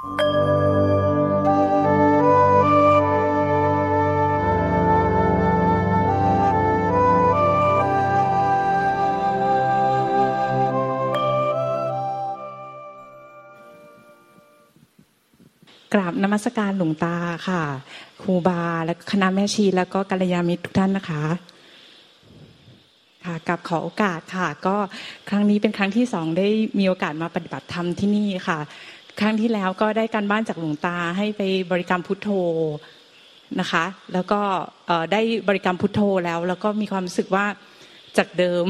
กราบนมัสการหลวงตาค่ะครูบาและคณะแม่ชีแล้วก็กัลยาณมิตรทุกท่านนะคะค่ะกับขอโอกาสค่ะ ก็ครั้งนี้เป็นครั้งที่สองได้มีโอกาสมาปฏิบัติธรรมที่นี่ค่ะ ครั้งที่แล้วก็ได้การบ้านจากหลวงตาให้ไปบริกรรมพุทโธนะคะ แล้วก็ได้บริกรรมพุทโธแล้ว แล้วก็มีความรู้สึกว่าจากเดิม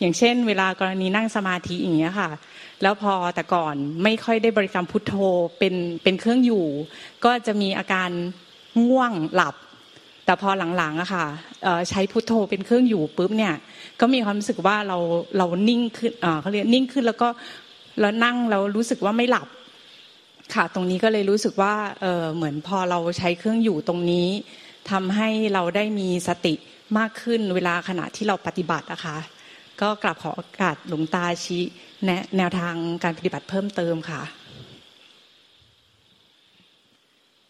อย่างเช่น เวลากรณีนั่งสมาธิอย่างเงี้ยค่ะ แล้วพอแต่ก่อนไม่ค่อยได้บริกรรมพุทโธเป็นเป็นเครื่องอยู่ ก็จะมีอาการง่วงหลับ แต่พอหลังๆอะค่ะใช้พุทโธเป็นเครื่องอยู่ปุ๊บเนี่ยก็มีความรู้สึกว่าเราเรานิ่งขึ้นเขาเรียกนิ่งขึ้นแล้วก็แล้วนั่งแล้วรู้สึกว่าไม่หลับ ค่ะ ตรงนี้ก็เลยรู้สึกว่าเเหมือนพอเราใช้เครื่องอยู่ตรงนี้ทำให้เราได้มีสติมากขึ้นเวลาขณะที่เราปฏิบัตินะคะ ก็กลับขอโอกาสหลวงตาชี้แนะแนวทางการปฏิบัติเพิ่มเติมค่ะ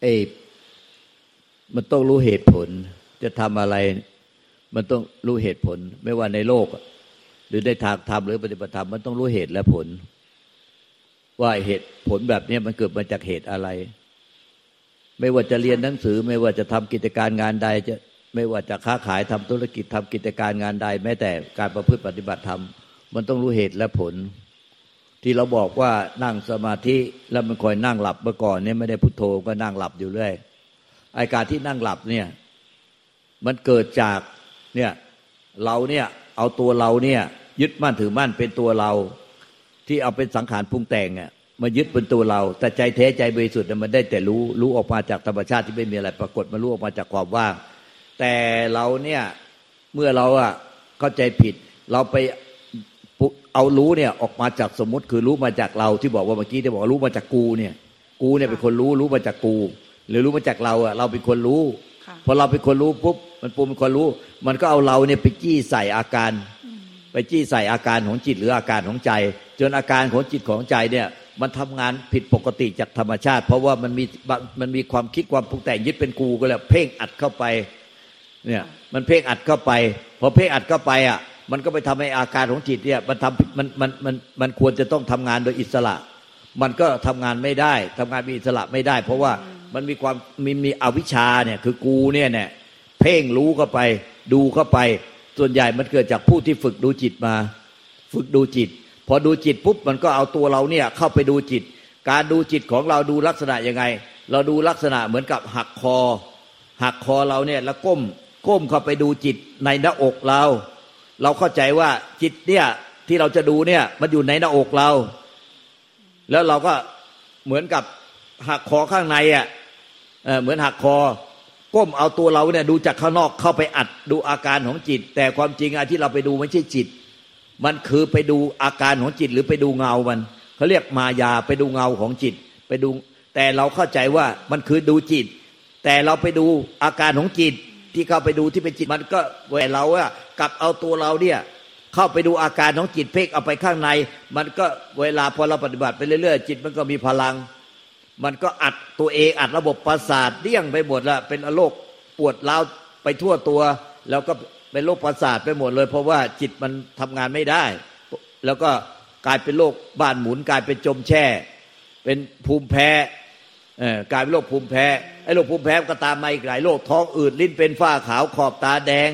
เอมันต้องรู้เหตุผล จะทำอะไร มันต้องรู้เหตุผล ไม่ว่าในโลก หรือในทางธรรมหรือปฏิบัติธรรมมันต้องรู้เหตุและผล ว่าเหตุผลแบบนี้มันเกิดมาจากเหตุอะไร ไม่ว่าจะเรียนหนังสือ ไม่ว่าจะทำกิจการงานใดจะไม่ว่าจะค้าขายทำธุรกิจทำกิจการงานใด แม้แต่การประพฤติปฏิบัติธรรมมันต้องรู้เหตุและผล ที่เราบอกว่านั่งสมาธิแล้วมันคอยนั่งหลับเมื่อก่อนเนี่ยไม่ได้พุโทโธก็นั่งหลับอยู่เรื่อยไอการที่นั่งหลับเนี่ย มันเกิดจากเนี่ยเราเนี่ยเอาตัวเราเนี่ยยึดมั่นถือมั่นเป็นตัวเรา ที่เอาเป็นสังขารปรุงแต่งอะมายึดเป็นตัวเรา แต่ใจแท้ใจบริสุทธิ์มันได้แต่รู้รู้ออกมาจากธรรมชาติที่ไม่มีอะไรปรากฏมารู้ออกมาจากความว่าง แต่เราเนี่ยเมื่อเราอะเข้าใจผิด เราไปเอารู้เนี่ยออกมาจากสมมติคือรู้มาจากเราที่บอกว่าเมื่อกี้ที่บอกรู้มาจากกูเนี่ย กูเนี่ยเป็นคนรู้รู้มาจากกู หรือรู้มาจากเราอะเราเป็นคนรู้พอเราเป็นคนรู้ปุ๊บมันปูเป็นคนรู้ มันก็เอาเราเนี่ยไปจี้ใส่อาการ ไปจี้ใส่อาการของจิตหรืออาการของใจ จนอาการของจิตของใจเนี่ยมันทำงานผิดปกติจากธรรมชาติ เพราะว่ามันมีมันมีความคิดความปรุงแต่งยึดเป็นกูก็แล้วเพ่งอัดเข้าไปเนี่ยมันเพ่งอัดเข้าไปพอเพ่งอัดเข้าไปอะมันก็ไปทำให้อาการของจิตเนี่ยมันทำมันมันมันมันควรจะต้องทำงานโดยอิสระ มันก็ทำงานไม่ได้ทำงานมีอิสระไม่ได้ เพราะว่ามันมีความมีมีอวิชชาเนี่ยคือกูเนี่ยเนี่ยเพ่งรู้เข้าไปดูเข้าไป ส่วนใหญ่มันเกิดจากผู้ที่ฝึกดูจิตมา ฝึกดูจิต พอดูจิตปุ๊บมันก็เอาตัวเราเนี่ยเข้าไปดูจิต การดูจิตของเราดูลักษณะยังไง เราดูลักษณะเหมือนกับหักคอ หักคอเราเนี่ยแล้วก้มก้มเข้าไปดูจิตในหน้าอกเรา เราเข้าใจว่าจิตเนี่ยที่เราจะดูเนี่ยมันอยู่ในหน้าอกเรา แล้วเราก็เหมือนกับหักคอข้างในอะเหมือนหักคอ ก้มเอาตัวเราเนี่ยดูจากข้างนอกเข้าไปอัดดูอาการของจิต แต่ความจริงอะที่เราไปดูไม่ใช่จิต มันคือไปดูอาการของจิตหรือไปดูเงามันเขาเรียกมายาไปดูเงาของจิต ไปดู แต่เราเข้าใจว่ามันคือดูจิต แต่เราไปดูอาการของจิต ที่เข้าไปดูที่เป็นจิตมันก็เวเราอะกลับเอาตัวเราเนี่ยเข้าไปดูอาการของจิตเพ่งเอาไปข้างใน มันก็เวลาพอเราปฏิบัติไปเรื่อยๆจิตมันก็มีพลัง มันก็อัดตัวเองอัดระบบประสาทเดี่ยงไปหมดละเป็นโรคปวดร้าวไปทั่วตัว แล้วก็ เป็นโรคประสาทไปหมดเลย เพราะว่าจิตมันทำงานไม่ได้ แล้วก็กลายเป็นโรคบ้านหมุน กลายเป็นจมแช่ เป็นภูมิแพ้กลายเป็นโรคภูมิแพ้ไอ้โรคภูมิแพ้ก็ตามมาอีกหลายโรคท้องอืดลิ้นเป็นฝ้าขาวขอบตาแดง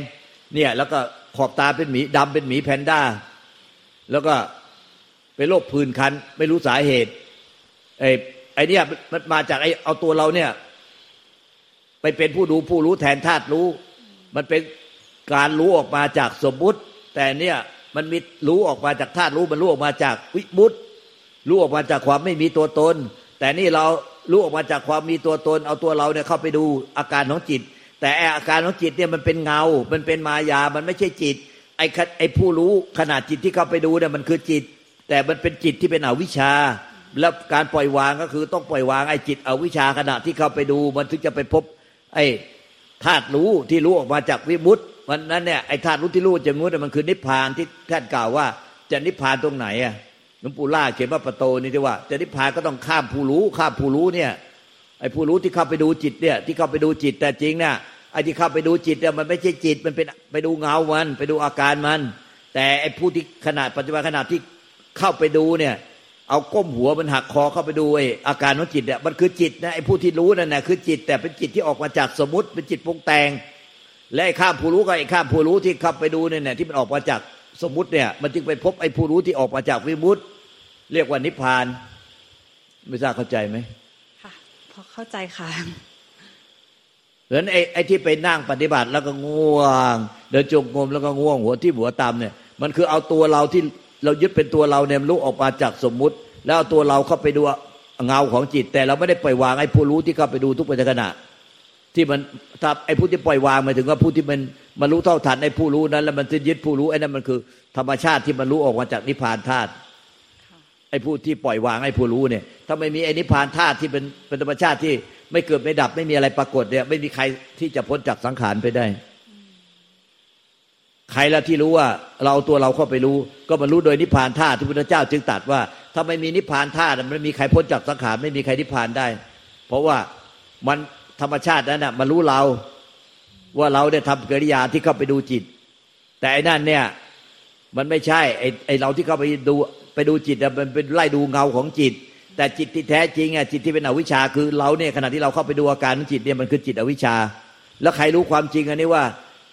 เนี่ย แล้วก็ขอบตาเป็นหมีดำเป็นหมีแพนด้า แล้วก็เป็นโรคผื่นคัน ไม่รู้สาเหตุไอ้ไอ้นี่มันมาจากไอ้เอาตัวเราเนี่ย ไปเป็นผู้ดูผู้รู้แทนธาตุรู้ มันเป็น การรู้ออกมาจากสมมุติ แต่เนี่ยมันมีรู้ออกมาจากธาตุรู้มันรู้ออกมาจากวิมุตรู้ออกมาจากความไม่มีตัวตน แต่นี่เรารู้ออกมาจากความมีตัวตน เอาตัวเราเนี่ยเข้าไปดูอาการของจิต แต่อาการของจิตเนี่ยมันเป็นเงา มันเป็นมายา มันไม่ใช่จิต ไอ้ไอ้ผู้รู้ขนาดจิตที่เข้าไปดูเนี่ยมันคือจิต แต่มันเป็นจิตที่เป็นอวิชชา แล้วการปล่อยวางก็คือต้องปล่อยวางไอ้จิตอวิชชาขณะที่เข้าไปดู มันถึงจะไปพบ ไอ้ธาตุรู้ที่รู้ออกมาจากวิมุตต์ มันนั้นเนี่ยไอ้ธาตุรู้ที่รู้จะมุตต์มันคือนิพพานที่ท่านกล่าวว่าจะนิพพานตรงไหนอะลวงปู่ล่าเขียนว่าประโตนี่ที่ว่าจะนิพพานก็ต้องข้ามผู้รู้ข้ามผู้รู้เนี่ยไอ้ผู้รู้ที่เข้าไปดูจิตเนี่ยที่เข้าไปดูจิตแต่จริงเนี่ยไอ้ที่เข้าไปดูจิตเนี่ยมันไม่ใช่จิตมันเป็นไปดูเงามันไปดูอาการมัน แต่ไอ้ผู้ที่ขนาดปัจจุบันขนาดที่เข้าไปดูเนี่ยเอาก้มหัวมันหักคอเข้าไปดูไอ้อาการของจิตเนี่ยมันคือจิตนะไอ้ผู้ที่รู้นั่นแหละคือจิตแต่เป็นจิตที่ออกมาจากสมมติเป็นจิตปรุงแต่ง และไอ้ข้ามผู้รู้กับไอ้ข้ามผู้รู้ที่เข้าไปดูเนี่ยที่มันออกมาจากสมมติเนี่ย มันจึงไปพบไอ้ผู้รู้ที่ออกมาจากวิมุตติเรียกว่านิพพาน ไม่ทราบเข้าใจไหมค่ะพอเข้าใจค่ะเหมือนไอ้ไอ้ที่ไปนั่งปฏิบัติแล้วก็ง่วง เดินจงกรมแล้วก็ง่วงหัวที่หัวตามเนี่ย มันคือเอาตัวเราที่เรายึดเป็นตัวเราเนี่ยรู้ออกมาจากสมมุติ แล้วเอาตัวเราเข้าไปดูเงาของจิต แต่เราไม่ได้ปล่อยวางไอ้ผู้รู้ที่เข้าไปดูทุกปัจจุบัน ที่มันถ้าไอ้ผู้ที่ปล่อยวางหมายถึงว่าผู้ที่มันมันรู้เท่าทันไอ้ผู้รู้นั้น แล้วมันจะยึดผู้รู้ไอ้นั่นมันคือ ธรรมชาติที่มันรู้ออกมาจากนิพพานธาตุไอ้ผู้ที่ปล่อยวางไอ้ผู้รู้เนี่ย ถ้าไม่มีไอ้นิพพานธาตุที่เป็นเป็นธรรมชาติที่ไม่เกิดไม่ดับไม่มีอะไรปรากฏเนี่ย ไม่มีใครที่จะพ้นจากสังขารไปได้ ใครละที่รู้ว่าเราตัวเราเข้าไปรู้ ก็มันรู้โดยนิพพานธาตุที่พุทธเจ้าจึงตรัสว่า ถ้าไม่มีนิพพานธาตุมันไม่มีใครพ้นจากสังขารไม่มีใครนิพพานได้ เพราะว่ามัน ธรรมชาตินั้นน่ะมันรู้เรา ว่าเราได้ทำกิริยาที่เข้าไปดูจิต แต่ไอ้นั่นเนี่ย มันไม่ใช่ไอ้ไอ้เราที่เข้าไปดูไปดูจิตมันเป็นไล่ดูเงาของจิต แต่จิตที่แท้จริงอะจิตที่เป็นอวิชชาคือเราเนี่ยขณะที่เราเข้าไปดูอาการของจิตเนี่ยมันคือจิตอวิชชา แล้วใครรู้ความจริงอันนี้ว่า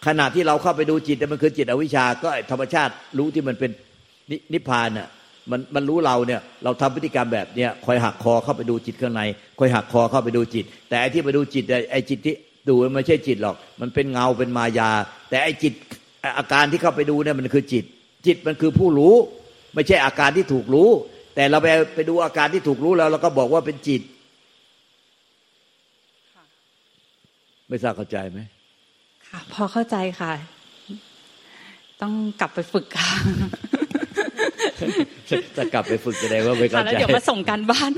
ขณะที่เราเข้าไปดูจิตมันคือจิตอวิชชาก็ธรรมชาติรู้ที่มันเป็นนิพพานอะ มันมันรู้เราเนี่ยเราทำพฤติกรรมแบบเนี้ยคอยหักคอเข้าไปดูจิตข้างในคอยหักคอเข้าไปดูจิต แต่ไอ้ที่ไปดูจิตไอ้จิตที่ดูมันไม่ใช่จิตหรอก มันเป็นเงาเป็นมายา แต่ไอ้จิตอาการที่เข้าไปดูเนี่ยมันคือจิต จิตมันคือผู้รู้ ไม่ใช่อาการที่ถูกรู้ แต่เราไปไปดูอาการที่ถูกรู้แล้วเราก็บอกว่าเป็นจิตไม่ทราบเข้าใจไหมค่ะพอเข้าใจค่ะ ต้องกลับไปฝึกค่ะ จะกลับไปฝึกแสดงว่าไม่เข้าใจแล้วเดี๋ยวมาส่งการบ้าน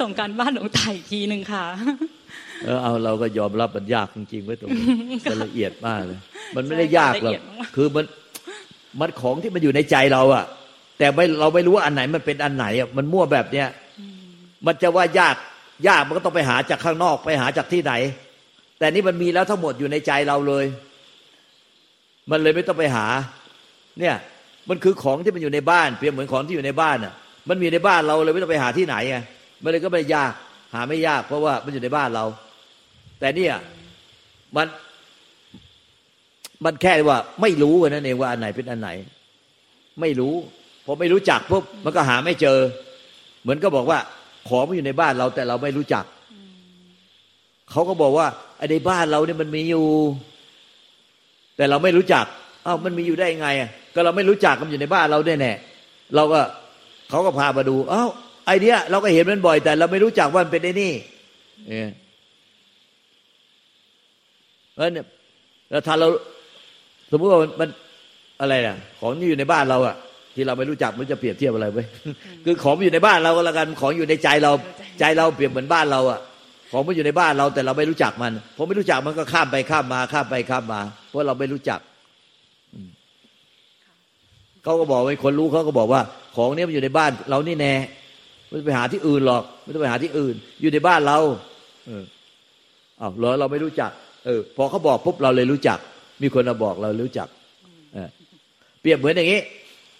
ส่งการบ้านหลวงตาอีกทีหนึ่งค่ะเออเอาเราก็ยอมรับมันยากจริงๆไว้ตรงนี้มันละเอียดมากเลยมันไม่ได้ยากหรอกคือมันมันของที่มันอยู่ในใจเราอะแต่ไม่เราไม่รู้ว่าอันไหนมันเป็นอันไหนอะมันมั่วแบบเนี้ยมันจะว่ายากยากมันก็ต้องไปหาจากข้างนอกไปหาจากที่ไหน แต่นี่มันมีแล้วทั้งหมดอยู่ในใจเราเลย มันเลยไม่ต้องไปหา เนี่ย มันคือของที่มันอยู่ในบ้านเปรียบเหมือนของที่อยู่ในบ้านอะ มันมีในบ้านเราเลยไม่ต้องไปหาที่ไหนไงมันเลยก็ไม่ยากหาไม่ยากเพราะว่ามันอยู่ในบ้านเรา แต่เนี่ยมันมันแค่ว่า ไม่รู้นั่นเองว่าอันไหนเป็นอันไหน ไม่รู้พอไม่รู้จักปุ๊บมันก็หาไม่เจอ เหมือนก็บอกว่า ของมันอยู่ในบ้านเราแต่เราไม่รู้จักเขาก็บอกว่าไอ้ในบ้านเราเนี่ยมันมีอยู่ แต่เราไม่รู้จักอ้าวมันมีอยู่ได้ไงอะ ก็เราไม่รู้จักมันอยู่ในบ้านเราแน่แน่เราก็เขาก็พามาดู เอ้าไอเนี้ยเราก็เห็นมันบ่อย แต่ เราไม่รู้จักว่ามันเป็นไอ้นี่เออเพราะเนี่ยแล้วถ้าเราสมมติว่ามันอะไรน่ะของที่อยู่ในบ้านเราอะที่เราไม่รู้จักมันจะเปรียบเทียบอะไรไว้คือของอยู่ในบ้านเราก็แล้วกันของอยู่ในใจเราใจเราเปรียบเหมือนบ้านเราอะของมันอยู่ในบ้านเราแต่เราไม่รู้จักมันพอไม่รู้จักมันก็ข้ามไปข้ามมา ข้ามไปข้ามมา เพราะเราไม่รู้จัก เขาก็บอกไอ้คนรู้เขาก็บอกว่า ของนี้มันอยู่ในบ้าน เรานี่แน่ไม่ต้องไปหาที่อื่นหรอก ไม่ต้องไปหาที่อื่น อยู่ในบ้านเรา เอออ้าวเรอเราไม่รู้จัก เออ พอเขาบอกปุ๊บเราเลยรู้จัก มีคนมาบอกเรารู้จักเปรียบเหมือนอย่างนี้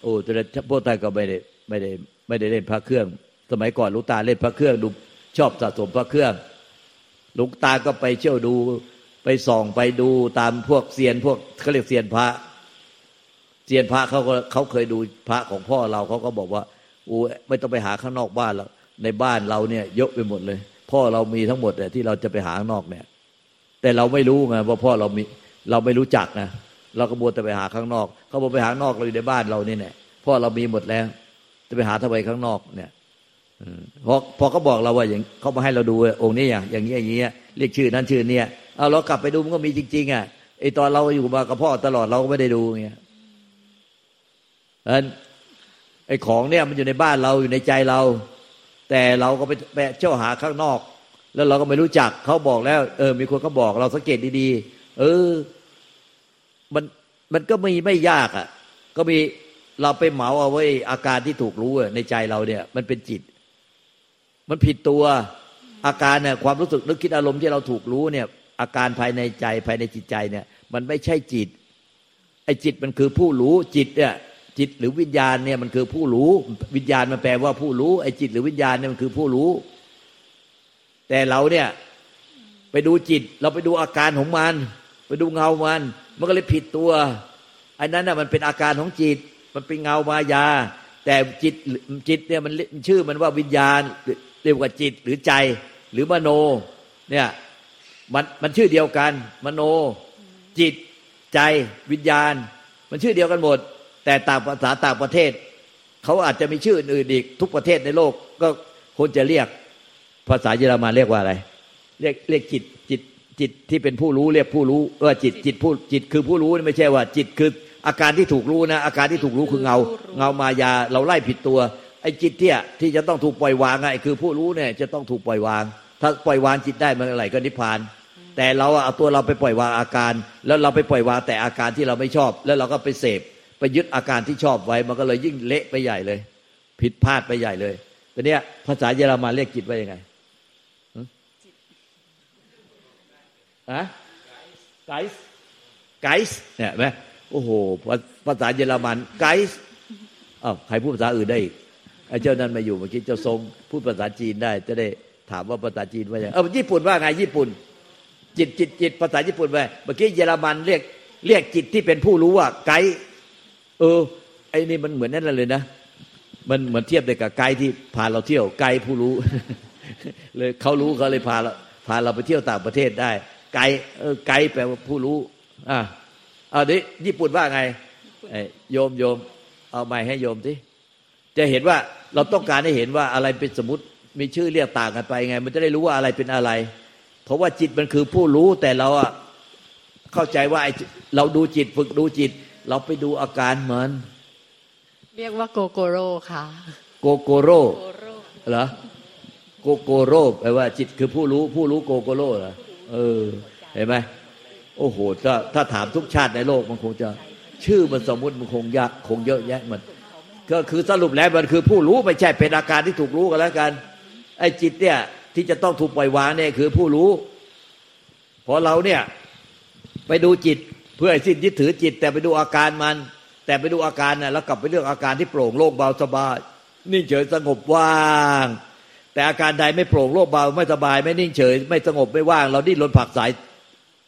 โอ้แต่พวกตาก็ไม่ได้ไม่ได้ไม่ได้เล่นพระเครื่อง สมัยก่อนลูกตาเล่นพระเครื่องดูชอบสะสมพระเครื่องลูกตาก็ไปเชี่ยวดู ไปส่องไปดูตามพวกเซียนพวกเขาเรียกเซียนพระ เซียนพระเขาก็เขาเคยดูพระของพ่อเราเขาก็บอกว่าอูไม่ต้องไปหาข้างนอกบ้านแล้วในบ้านเราเนี่ยเยอะไปหมดเลย พ่อเรามีทั้งหมดแต่ที่เราจะไปหาข้างนอกเนี่ย แต่เราไม่รู้ไงว่าพ่อเรามีเราไม่รู้จักนะเราก็บัวแต่ไปหาข้างนอก เขาบอกไปหาข้างนอกเราอยู่ในบ้านเรานี่แหละพ่อเรามีหมดแล้ว จะไปหาทำไมข้างนอกเนี่ยพอพอเขาบอกเราว่าอย่างเขามาให้เราดูองค์นี้อย่างอย่างนี้อย่างนี้เรียกชื่อนั้นชื่อเนี่ยเอาเรากลับไปดูมันก็มีจริงๆอะไอตอนเราอยู่มากับพ่อตลอดเราก็ไม่ได้ดูเงี้ย อันไอ้ของเนี่ยมันอยู่ในบ้านเราอยู่ในใจเรา แต่เราก็ไปไปเจ้าหาข้างนอก แล้วเราก็ไม่รู้จักเขาบอกแล้ว เออ มีคนเขาบอกเราสังเกตดีๆ เออ มันมันก็มีไม่ยากอะ ก็มีเราไปเหมาเอาไว้อาการที่ถูกรู้ในใจเราเนี่ย มันเป็นจิต มันผิดตัวอาการเนี่ยความรู้สึกนึกคิดอารมณ์ที่เราถูกรู้เนี่ย อาการภายในใจภายในจิตใจเนี่ย มันไม่ใช่จิต ไอ้จิตมันคือผู้รู้จิตเนี่ย จิตหรือวิญญาณเนี่ยมันคือผู้รู้ วิญญาณมันแปลว่าผู้รู้ไอ้จิตหรือวิญญาณเนี่ยมันคือผู้รู้ แต่เราเนี่ยไปดูจิต เราไปดูอาการของมัน ไปดูเงามัน มันก็เลยผิดตัวอันนั้นน่ะมันเป็นอาการของจิต มันเป็นเงามายา แต่จิตจิตเนี่ยมันชื่อมันว่าวิญญาณเรียกว่าจิตหรือใจหรือมโนเนี่ยมันมันชื่อเดียวกัน มโนจิตใจวิญญาณ มันชื่อเดียวกันหมด แต่ต่างภาษาต่างประเทศเขาอาจจะมีชื่ออื่นอีกทุกประเทศในโลกก็คนจะเรียกภาษาเยอรมันเรียกว่าอะไร เรียกเรียกจิตจิตจิตที่เป็นผู้รู้เรียกผู้รู้เออจิตจิตผู้จิตคือผู้รู้ไม่ใช่ว่า จิตคืออาการที่ถูกรู้นะ อาการที่ถูกรู้คือเงา เงามายาเราไล่ผิดตัว ไอ้จิตที่ที่จะต้องถูกปล่อยวางไงคือผู้รู้เนี่ยจะต้องถูกปล่อยวาง ถ้าปล่อยวางจิตได้เมื่อไหร่ก็นิพพาน แต่เราเอาตัวเราไปปล่อยวางอาการ แล้วเราไปปล่อยวางแต่อาการที่เราไม่ชอบ แล้วเราก็ไปเสพ ไปยึดอาการที่ชอบไว้ มันก็เลยยิ่งเละไปใหญ่เลย ผิดพลาดไปใหญ่เลยแต่เนี้ยภาษาเยอรมันเรียกจิตว่ายังไงอะไกส์ไกส์เนี่ยไหมโอ้โหภาษาเยอรมันไกส์อ้าวใครพูดภาษาอื่นได้ไอ้เจ้านั้นมาอยู่เมื่อกี้เจ้าทรงพูดภาษาจีนได้ จะได้ถามว่าภาษาจีนว่าอย่างเออญี่ปุ่นว่าไงญี่ปุ่น จิตจิตจิตภาษาญี่ปุ่นว่าเมื่อกี้เยอรมันเรียกเรียกจิตที่เป็นผู้รู้ว่าไกด์ เออ ไอ้นี่มันเหมือนนั่นเลยนะ มันเหมือนเทียบเลยกับไกด์ที่พาเราเที่ยวไกด์ผู้รู้ เลยเขารู้เขาเลยพาเราพาเราไปเที่ยวต่างประเทศได้ ไกด์เออไกด์แปลว่าผู้รู้ อ่าเอาดิญี่ปุ่นว่าไงโยมโยม เอาไม้ให้โยมสิจะเห็นว่าเราต้องการให้เห็นว่าอะไรเป็นสมมติมีชื่อเรียกต่างกันไปไง มันจะได้รู้ว่าอะไรเป็นอะไร เพราะว่าจิตมันคือผู้รู้แต่เราอะเข้าใจว่าไอ้เราดูจิตฝึกดูจิต เราไปดูอาการเหมือน เรียกว่าโกโกโร่ค่ะ โกโกโร่เหรอโกโกโร่แปลว่าจิตคือผู้รู้ผู้รู้โกโกโร่เหรอเออ เห็นไหมโอ้โหถ้าถ้าถามทุกชาติในโลกมันคงจะ ชื่อมันสมมุติมันคงยากคงเยอะแยะมัน ก็คือสรุปแล้วมันคือผู้รู้ไม่ใช่เป็นอาการที่ถูกรู้กันแล้วกันไอ้จิตเนี่ย ที่จะต้องถูกปล่อยวางเนี่ยคือผู้รู้พอเราเนี่ย ไปดูจิต เพื่อให้สิ้นยึดถือจิต แต่ไปดูอาการมัน แต่ไปดูอาการน่ะแล้วกลับไปเรื่องอาการที่โปร่งโล่งเบาสบาย นิ่งเฉยสงบว่าง แต่อาการใดไม่โปร่งโล่งเบาไม่สบาย ไม่นิ่งเฉย ไม่สงบไม่ว่าง เราดิ้นรนผักสาย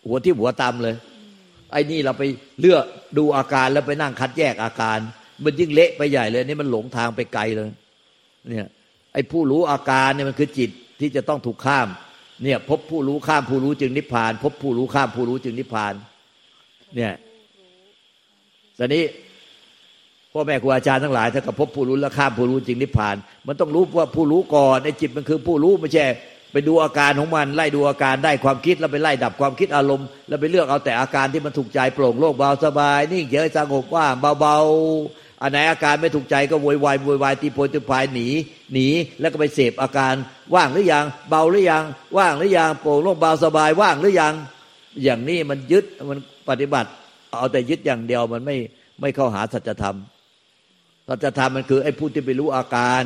หัวที่หัวตามเลย ไอ้นี่เราไปเลือกดูอาการแล้วไปนั่งคัดแยกอาการ มันยิ่งเละไปใหญ่เลยนี่มันหลงทางไปไกลเลย เนี่ย ไอ้ผู้รู้อาการเนี่ยมันคือจิตที่จะต้องถูกข้ามเนี่ยพบผู้รู้ข้ามผู้รู้จึงนิพพาน พบผู้รู้ข้ามผู้รู้จึงนิพพาน เนี่ยตอนนี้พ่อแม่ครูอาจารย์ทั้งหลายถ้ากับพบผู้รู้แล้วข้ามผู้รู้จึงนิพพาน มันต้องรู้ว่าผู้รู้ก่อนในจิตมันคือผู้รู้ไม่ใช่ไปดูอาการของมัน ไล่ดูอาการได้ความคิดแล้วไปไล่ดับความคิดอารมณ์ แล้วไปเลือกเอาแต่อาการที่มันถูกใจโปร่งโล่งเบาสบายนิ่งเฉยสงบว่างเบาๆอันไหนอาการไม่ถูกใจก็โวยวายโวยวายตีโพยตีพายหนีหนีแล้วก็ไปเสพอาการ ว่างหรือยังเบาหรือยัง ว่างหรือยังโปร่งโล่งเบาสบายว่างหรือยัง อย่างนี้มันยึดมัน ปฏิบัติ เอาแต่ยึดอย่างเดียวมันไม่ไม่เข้าหาสัจธรรมสัจธรรมมันคือไอ้ผู้ที่ไปรู้อาการ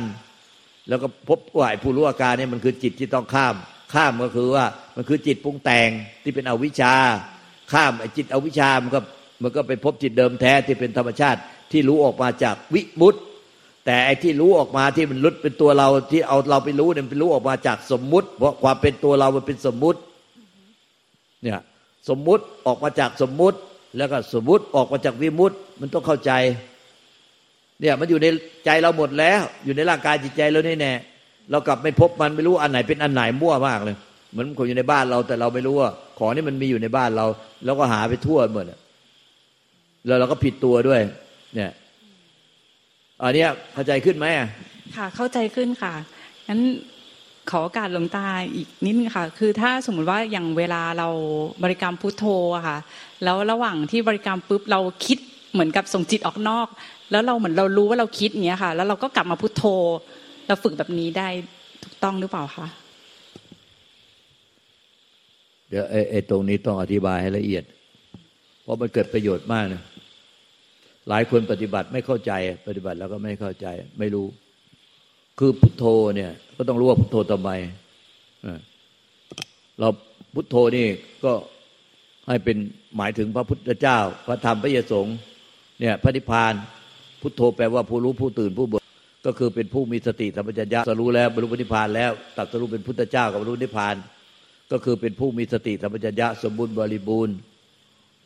แล้วก็พบว่าไอ้ผู้รู้อาการเนี่ยมันคือจิตที่ต้องข้าม ข้ามก็คือว่ามันคือจิตปรุงแต่งที่เป็นอวิชชา ข้ามไอ้จิตอวิชชามันก็มันก็ไปพบจิตเดิมแท้ที่เป็นธรรมชาติที่รู้ออกมาจากวิมุตตแต่ไอ้ที่รู้ออกมาที่มันลุดเป็นตัวเราที่เอาเราไปรู้เนี่ยเป็นรู้ออกมาจากสมมุติ เพราะความเป็นตัวเรามันเป็นสมมุติ เนี่ย สมมุติออกมาจากสมมุติ แล้วก็สมมุติออกมาจากวิมุตตมันต้องเข้าใจ เนี่ยมันอยู่ในใจเราหมดแล้ว อยู่ในร่างกายจิตใจเรานี่แน่เรากลับไม่พบมันไม่รู้อันไหนเป็นอันไหนมั่วมากเลยเหมือนคนอยู่ในบ้านเรา แต่เราไม่รู้ว่า ของนี่มันมีอยู่ในบ้านเรา แล้วก็หาไปทั่วหมดแล้วเราก็ผิดตัวด้วย เนี่ยอันนี้เข้าใจขึ้นไหมค่ะ เข้าใจขึ้นค่ะงั้น ขอโอกาสหลวงตาอีกนิดนึงค่ะ คือถ้าสมมุติว่าอย่างเวลาเราบริกรรมพุทโธอะค่ะ แล้วระหว่างที่บริกรรมปุ๊บเราคิดเหมือนกับส่งจิตออกนอก แล้วเราเหมือนเรารู้ว่าเราคิดเงี้ยค่ะ แล้วเราก็กลับมาพุทโธ เราฝึกแบบนี้ได้ถูกต้องหรือเปล่าคะเดี๋ยวไอ้ตรงนี้ต้องอธิบายให้ละเอียด เพราะมันเกิดประโยชน์มากนะหลายคนปฏิบัติไม่เข้าใจ ปฏิบัติแล้วก็ไม่เข้าใจ ไม่รู้ คือพุทโธเนี่ย ก็ต้องรู้ว่าพุทโธทำไมเราพุทโธนี่ก็ให้เป็นหมายถึงพระพุทธเจ้า พระธรรมพระยสงฆ์เนี่ยพระนิพพาน พุทโธแปลว่าผู้รู้ผู้ตื่นผู้เบิกก็คือเป็นผู้มีสติสัมปชัญญะสรู้แล้วบรรลุนิพพานแล้วตัดสรู้เป็นพุทธเจ้ากับบรรลุนิพพาน ก็คือเป็นผู้มีสติสัมปชัญญะสมบูรณ์บริบูรณ์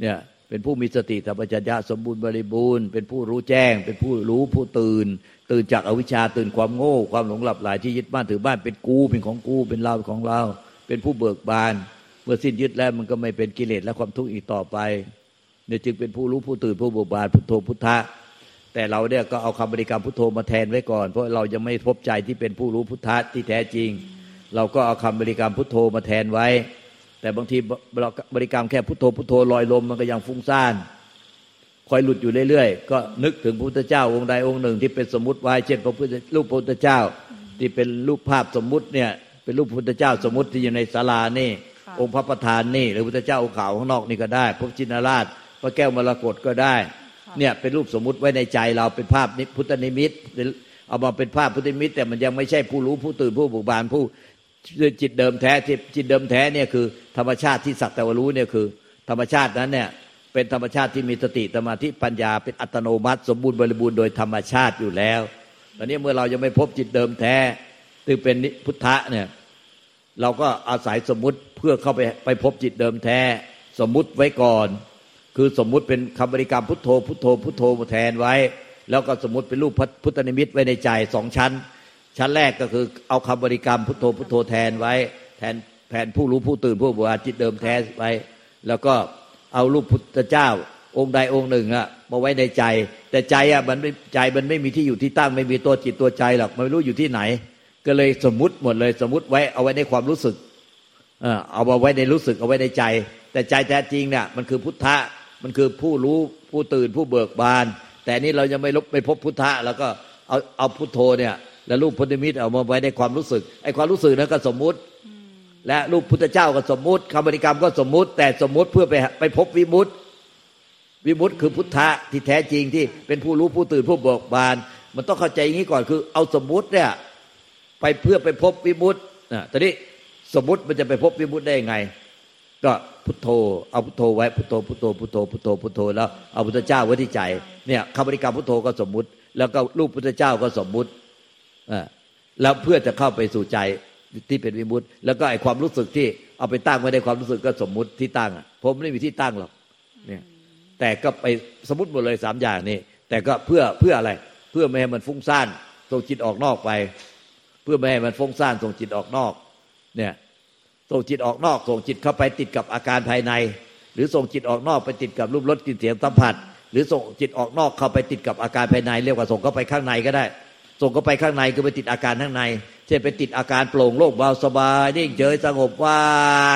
เนี่ย เป็นผู้มีสติสัมปชัญญะสมบูรณ์บริบูรณ์ เป็นผู้รู้แจ้ง เป็นผู้รู้ผู้ตื่น ตื่นจากอวิชชาตื่นความโง่ ความหลงหลับไหลที่ยึดบ้านถือบ้านเป็นกูเป็นของกูเป็นเราเป็นของเรา เป็นผู้เบิกบาน เมื่อสิ้นยึดแล้วมันก็ไม่เป็นกิเลสและความทุกข์อีกต่อไปเนี่ยจึงเป็นผู้รู้ผู้ตื่นผู้เบิกบานพุทโธพุทธะ แต่เราเนี่ยก็เอาคำบริกรรมพุทโธมาแทนไว้ก่อน เพราะเรายังไม่พบใจที่เป็นผู้รู้พุทธะที่แท้จริง เราก็เอาคำบริกรรมพุทโธมาแทนไว้ แต่บางทีบริกรรมแค่พุทโธพุทโธลอยลมมันก็ยังฟุ้งซ่านคอยหลุดอยู่เรื่อยๆ ก็นึกถึงพระพุทธเจ้าองค์ใดองค์หนึ่ง ที่เป็นสมมติไว้เช่นพระพุทธรูปพระพุทธเจ้า ที่เป็นรูปภาพสมมุติเนี่ยเป็นรูปพระพุทธเจ้าสมมติที่อยู่ในศาลานี่ องค์พระประธานนี่ หรือพุทธเจ้าองค์ขาวข้างนอกนี่ก็ได้พระจินราช พระแก้วมรกตก็ได้เนี่ยเป็นรูปสมมุติไว้ในใจเราเป็นภาพพุทธนิมิตเอามาเป็นภาพพุทธนิมิต แต่มันยังไม่ใช่ผู้รู้ผู้ตื่นผู้บุกบานผู้จิตเดิมแท้ที่จิตเดิมแท้เนี่ยคือ ธรรมชาติที่สักแต่ว่ารู้เนี่ยคือ ธรรมชาตินั้นเนี่ยเป็นธรรมชาติที่มีสติสมาธิปัญญาเป็นอัตโนมัติ สมบูรณ์บริบูรณ์โดยธรรมชาติอยู่แล้วตอนนี้เมื่อเรายังไม่พบจิตเดิมแท้ซึ่งเป็นพุทธะเนี่ยเราก็อาศัยสมมุติเพื่อเข้าไปไปพบจิตเดิมแท้ สมมุติไว้ก่อน คือสมมุติเป็นคำบริกรรมพุทโธพุทโธพุทโธมาแทนไว้ แล้วก็สมมติเป็นรูปพุทธนิมิตไว้ในใจสองชั้น ชั้นแรกก็คือเอาคำบริกรรมพุทโธพุทโธแทนไว้ แทน แทนผู้รู้ผู้ตื่นผู้บูชาจิตเดิมแท้ไว้แล้วก็เอารูปพุทธเจ้า องค์ใดองค์หนึ่งอะมาไว้ในใจ แต่ใจอะมันไม่ใจมันไม่มีที่อยู่ที่ตั้งไม่มีตัวจิตตัวใจหรอกมันไม่รู้อยู่ที่ไหน ก็เลยสมมุติหมดเลยสมมุติไว้เอาไว้ในความรู้สึกเอามาไว้ในรู้สึกเอาไว้ในใจ แต่ใจแท้จริงเนี่ยมันคือพุทธะมันคือผู้รู้ผู้ตื่นผู้เบิกบาน แต่นี่เรายังไม่ลบไม่พบพุทธะแล้วก็เอาเอาพุทโธเนี่ยแล้วรูปพุทธมิตรเอามาไว้ในความรู้สึกไอ้ความรู้สึกนั้นก็สมมุติ และรูปพุทธเจ้าก็สมมุติคำบริกรรมก็สมมุติ แต่สมมุติเพื่อไปไปพบวิมุตติวิมุตติคือพุทธะที่แท้จริงที่เป็นผู้รู้ผู้ตื่นผู้เบิกบาน มันต้องเข้าใจอย่างนี้ก่อนคือ เอาสมมุติเนี่ยไปเพื่อไปพบวิมุตตินะตอนนี้สมมุติมันจะไปพบวิมุตติได้ยังไง ก็พุทโธ เอาพุทโธไว้พุทโธพุทโธพุทโธพุทโธพุทโธแล้วเอาพุทธเจ้าไว้ที่ใจเนี่ยคำบริกรรมพุทโธก็สมมุติ แล้วก็รูปพุทธเจ้าก็สมมุติอ่าแล้วเพื่อจะเข้าไปสู่ใจ ที่เป็นวิมุตติแล้วก็ไอความรู้สึกที่เอาไปตั้งไว้ในความรู้สึกก็สมมุติที่ตั้งอะผมไม่มีที่ตั้งหรอกเนี่ยแต่ก็ไปสมมติหมดเลยสามอย่างนี้แต่ก็เพื่อเพื่ออะไร เพื่อไม่ให้มันฟุ้งซ่านส่งจิตออกนอกไป เพื่อไม่ให้มันฟุ้งซ่านส่งจิตออกนอก เนี่ยส่งจิตออกนอกส่งจิตเข้าไปติดกับอาการภายใน หรือส่งจิตออกนอกไปติดกับรูปรสกลิ่นเสียงสัมผัส หรือส่งจิตออกนอกเข้าไปติดกับอาการภายใน เรียกว่าส่งเข้าไปข้างในก็ได้ ส่งเข้าไปข้างในคือไปติดอาการข้างใน ช่นไปติดอาการโปร่งโล่งเบาสบายนิ่งเฉยสงบว่า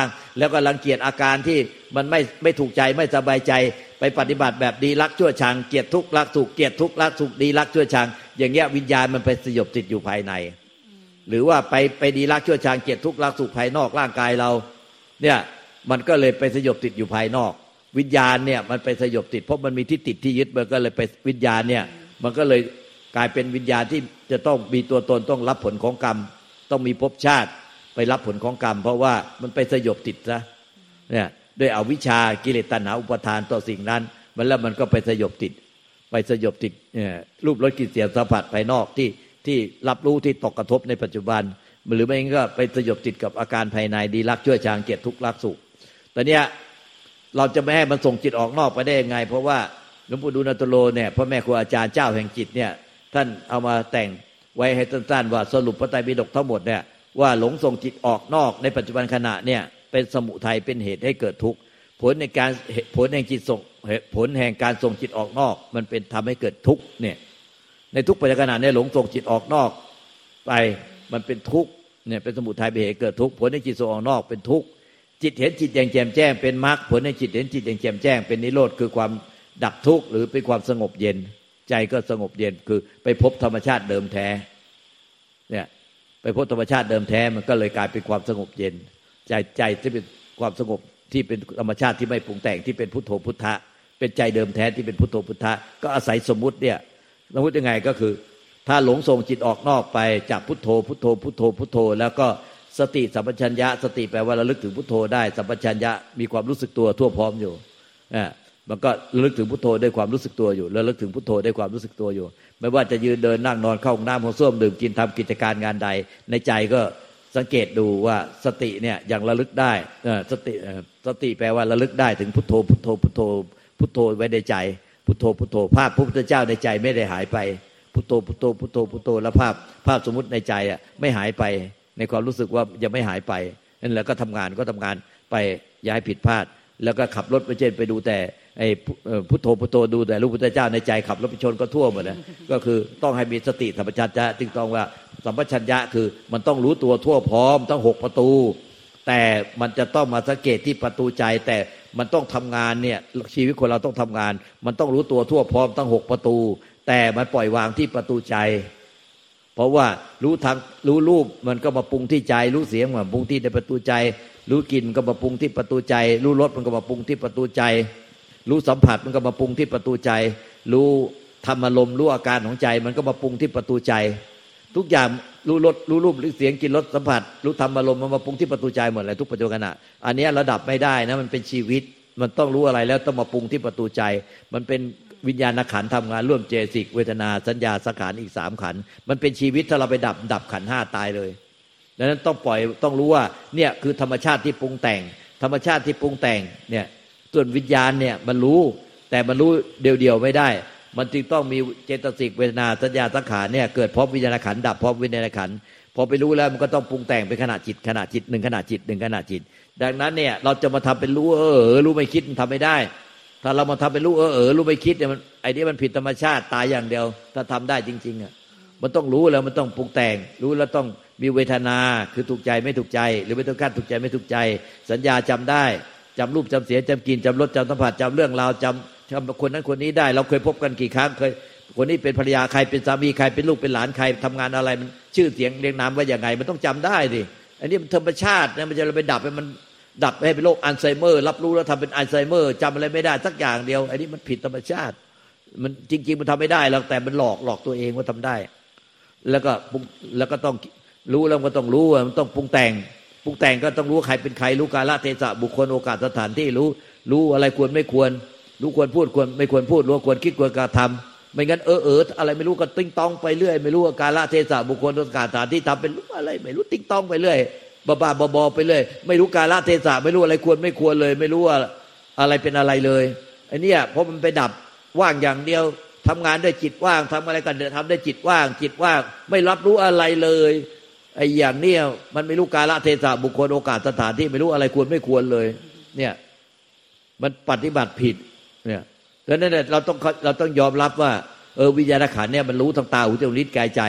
งแล้วก็รังเกียจอาการที่มันไม่ไม่ถูกใจไม่สบายใจ ไปปฏิบัติแบบดีรักชั่วชังเกียรติทุกข์รักสุขเกียรติทุกข์รักสุขดีรักชั่วชัง อย่างเงี้ยวิญญาณมันไปสยบติดอยู่ภายใน หรือว่าไปไปดีรักชั่วชังเกียรติทุกข์รักสุขภายนอกร่างกายเรา เนี่ยมันก็เลยไปสยบติดอยู่ภายนอก วิญญาณเนี่ยมันไปสยบติดเพราะมันมีที่ติดที่ยึดมันก็เลยไปวิญญาณเนี่ยมันก็เลย กลายเป็นวิญญาณที่จะต้องมีตัวตนต้องรับผลของกรรม ต้องมีภพชาติไปรับผลของกรรม เพราะว่ามันไปสยบติดซะเนี่ยด้วยอวิชากิเลสตัณหาอุปทานต่อสิ่งนั้น มันแล้วมันก็ไปสยบติด ไปสยบติดรูปรสกลิ่นเสียงสัมผัสภายนอกที่ที่รับรู้ที่ตกกระทบในปัจจุบัน หรือไม่งั้นก็ไปสยบติดกับอาการภายในดีรักชั่วชางเกียรติทุกข์รักสุขแต่เนี้ยเราจะไม่ให้มันส่งจิตออกนอกไปได้ยังไง เพราะว่าหลวงปู่ดูลนตโลเนี่ยพ่อแม่ครูอาจารย์เจ้าแห่งจิตเนี่ย ท่านเอามาแต่งไว้ให้สั้นๆว่าสรุปพระไตรปิฎกทั้งหมดเนี่ยว่าหลงส่งจิตออกนอกในปัจจุบันขณะเนี่ยเป็นสมุทัยเป็นเหตุให้เกิดทุกข์ผลในการผลแห่งจิตส่งผลแห่งการส่งจิตออกนอก มันเป็นทำให้เกิดทุกข์เนี่ยในทุกปัจจุบันขณะเนี่ยหลงส่งจิตออกนอก ไปมันเป็นทุกข์เนี่ยเป็นสมุทัยเป็นเหตุเกิดทุกข์ผลในจิตส่งออกนอกเป็นทุกข์จิตเห็นจิตอย่างแจ่มแจ้งเป็นมรรคผลในจิตเห็นจิตอย่างแจ่มแจ้งเป็นนิโรธคือความดับทุกข์หรือเป็นความสงบเย็น ใจก็สงบเย็นคือ ไปพบธรรมชาติเดิมแท้ เนี่ย ไปพบธรรมชาติเดิมแท้มันก็เลยกลายเป็นความสงบเย็น ใจใจที่เป็นความสงบที่เป็นธรรมชาติที่ไม่ปรุงแต่งที่เป็นพุทโธพุทธะเป็นเป็นใจเดิมแท้ที่เป็นพุทโธพุทธะ ก็อาศัยสมมุติเนี่ยสมมติยังไงก็คือ ถ้าหลงส่งจิตออกนอกไปจากพุทโธ พุทโธ พุทโธพุทโธ แล้วก็สติสัมปชัญญะ สติแปลว่าระลึกถึงพุทโธได้สัมปชัญญะมีความรู้สึกตัวทั่วพร้อมอยู่อ่า มันก็ระลึกถึงพุทโธด้วยความรู้สึกตัวอยู่ระลึกถึงพุทโธด้วยความรู้สึกตัวอยู่ ไม่ว่าจะยืนเดินนั่งนอนเข้าห้องน้ำห้องส้วมดื่มกินทำกิจการงานใด ในใจก็สังเกตดูว่าสติเนี่ยยังระลึกได้สติสติแปลว่าระลึกได้ถึงพุทโธ พุทโธพุทโธ พุทโธไว้ในใจ พุทโธพุทโธ ภาพพระพุทธเจ้าในใจไม่ได้หายไป พุทโธพุทโธพุทโธพุทโธแล้วภาพภาพสมมติในใจอะไม่หายไป ในความรู้สึกว่ายังไม่หายไปนั่นแหละก็ทำงานก็ทำงานไปย้ายผิดพลาด แล้วก็ขับรถไปเช่นไปดูแต่ ไอ้พุทโธพุทโธดูแต่รูปพุทธเจ้าในใจขับรถไปชนก็ทั่วหมดนะก็คือต้องให้มีสติสัมปชัญญะจึงต้องว่าสัมปชัญญะคือมันต้องรู้ตัวทั่วพร้อมต้องหกประตู แต่มันจะต้องมาสังเกตที่ประตูใจ แต่มันต้องทำงานเนี่ยชีวิตคนเราต้องทำงาน มันต้องรู้ตัวทั่วพร้อมตั้งหกประตู แต่มันปล่อยวางที่ประตูใจ เพราะว่ารู้ทางรู้รูปมันก็มาปรุงที่ใจ รู้เสียงมันปรุงที่ในประตูใจ รู้กลิ่นก็มาปรุงที่ประตูใจ รู้รสมันก็มาปรุงที่ประตูใจ รู้สัมผัสมันก็มาปรุงที่ประตูใจ รู้ธรรมอารมณ์รู้อาการของใจ มันก็มาปรุงที่ประตูใจ ทุกอย่างรู้รสรู้รูปรู้เสียงกินรสสัมผัส รู้ธรรมอารมณ์มันมาปรุงที่ประตูใจหมดเลยทุกปัจจุบันอันนี้ระดับไม่ได้นะมันเป็นชีวิต มันต้องรู้อะไรแล้วต้องมาปรุงที่ประตูใจ มันเป็นวิญญาณขันทำงานร่วมเจสิกเวทนาสัญญาสังขารอีกสามขันมันเป็นชีวิตถ้าเราไปดับดับขันห้าตายเลยดังนั้นต้องปล่อยต้องรู้ว่าเนี่ยคือธรรมชาติที่ปรุงแต่ง ธรรมชาติที่ปรุงแต่งเนี่ย ส่วนวิญญาณเนี่ยมันรู้ แต่มันรู้เดียวๆไม่ได้ มันจึงต้องมีเจตสิกเวทนาสัญญาสังขารเนี่ยเกิดพร้อมวิญญาณขันดับพร้อมวิญญาณขันพอไปรู้แล้วมันก็ต้องปรุงแต่งเป็นขณะจิตขณะจิตหนึ่งขณะจิตหนึ่งขณะจิต ดังนั้นเนี่ยเราจะมาทำเป็นรู้เออรู้ไม่คิดมันทำไม่ได้ ถ้าเรามาทำเป็นรู้เออเออรู้ไม่คิดเนี่ยมันไอ้นี่มันผิดธรรมชาติตายอย่างเดียว ถ้าทำได้จริง ๆอะมันต้องรู้แล้วมันต้องปรุงแต่ง รู้แล้วต้องมีเวทนาคือถูกใจไม่ถูกใจ หรือไม่ต้องการถูกใจไม่ถูกใจ สัญญาจำได้ จำรูปจำเสียงจำกลิ่นจำรสจำสัมผัสจำเรื่องราวจำจำคนนั้นคนนี้ได้ เราเคยพบกันกี่ครั้งเคย คนนี้เป็นภรรยาใครเป็นสามีใครเป็นลูกเป็นหลานใครทำงานอะไรมันชื่อเสียงเรียงนามว่าอย่างไง มันต้องจำได้ดิอันนี้มันธรรมชาตินะมันจะเราไปดับให้มันดับให้เป็นโรคอัลไซเมอร์ รับรู้แล้วทำเป็นอัลไซเมอร์จำอะไรไม่ได้สักอย่างเดียว อันนี้มันผิดธรรมชาติ มันจริง ๆ มันทำไม่ได้หรอกแต่มันหลอกหลอกตัวเองว่าทำได้ แล้วก็แล้วก็ต้องรู้แล้วก็ต้องรู้มันต้องปรุงแต่ง ปรุงแต่งก็ต้องรู้ใครเป็นใครรู้กาลเทศะบุคคลโอกาสสถานที่รู้ รู้อะไรควรไม่ควร รู้ควรพูดควรไม่ควรพูดรู้ควรคิดควรกระทำไม่งั้นเออเอออะไรไม่รู้ก็ติ๊งต๊องไปเรื่อย ไม่รู้กาลเทศะบุคคลโอกาสสถานที่ทำเป็นรู้อะไร ไม่รู้ติ๊งต๊องไปเรื่อยบ้าบ้าบอไปเรื่อยไม่รู้กาลเทศะไม่รู้อะไรควรไม่ควรเลย ไม่รู้ว่าอะไรเป็นอะไรเลยไอ้นี่เพราะมันไปดับว่างอย่างเดียวทำงานด้วยจิตว่างทำอะไรกันทำได้จิตว่าง จิตว่าง ไม่รับรู้อะไรเลย ไอ้อย่างเนี้ยมันไม่รู้กาลเทศะบุคคลโอกาสสถานที่ไม่รู้อะไรควรไม่ควรเลย เนี่ย มันปฏิบัติผิด เนี่ยดังนั้นเราต้องเราต้องยอมรับว่า เออวิญญาณขันเนี่ยมันรู้ทางตาหูจมูกลิ้นกายใจ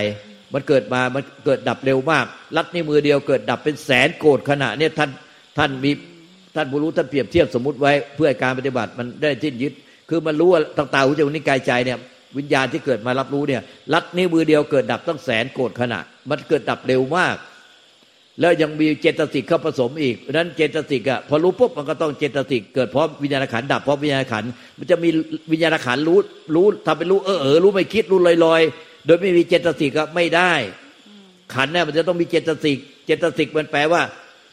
มันเกิดมามันเกิดดับเร็วมากลัดนิ้วมือเดียวเกิดดับเป็นแสนโกรธขณะเนี่ยท่านท่านมีท่านผู้รู้ท่านเปรียบเทียบสมมติไว้ เพื่อการปฏิบัติมันได้ทิ้นยึด คือมันรู้ว่าทางตาหูจมูกลิ้นกายใจเนี่ย วิญญาณที่เกิดมารับรู้เนี่ยลัดนิ้วมือเดียวเกิดดับตั้งแสนโกรธขณะ มันเกิดดับเร็วมาก แล้วยังมีเจตสิกเข้าผสมอีกนั้นเจตสิกอะพอรู้ปุ๊บมันก็ต้องเจตสิกเกิดพร้อมวิญญาณขันดับพร้อมวิญญาณขันมันจะมีวิญญาณขันรู้รู้ทำเป็นรู้เออเออรู้ไม่คิดรู้ลอยลอยโดยไม่มีเจตสิกก็ไม่ได้ ขันเนี่ยมันจะต้องมีเจตสิกเจตสิกมันแปลว่า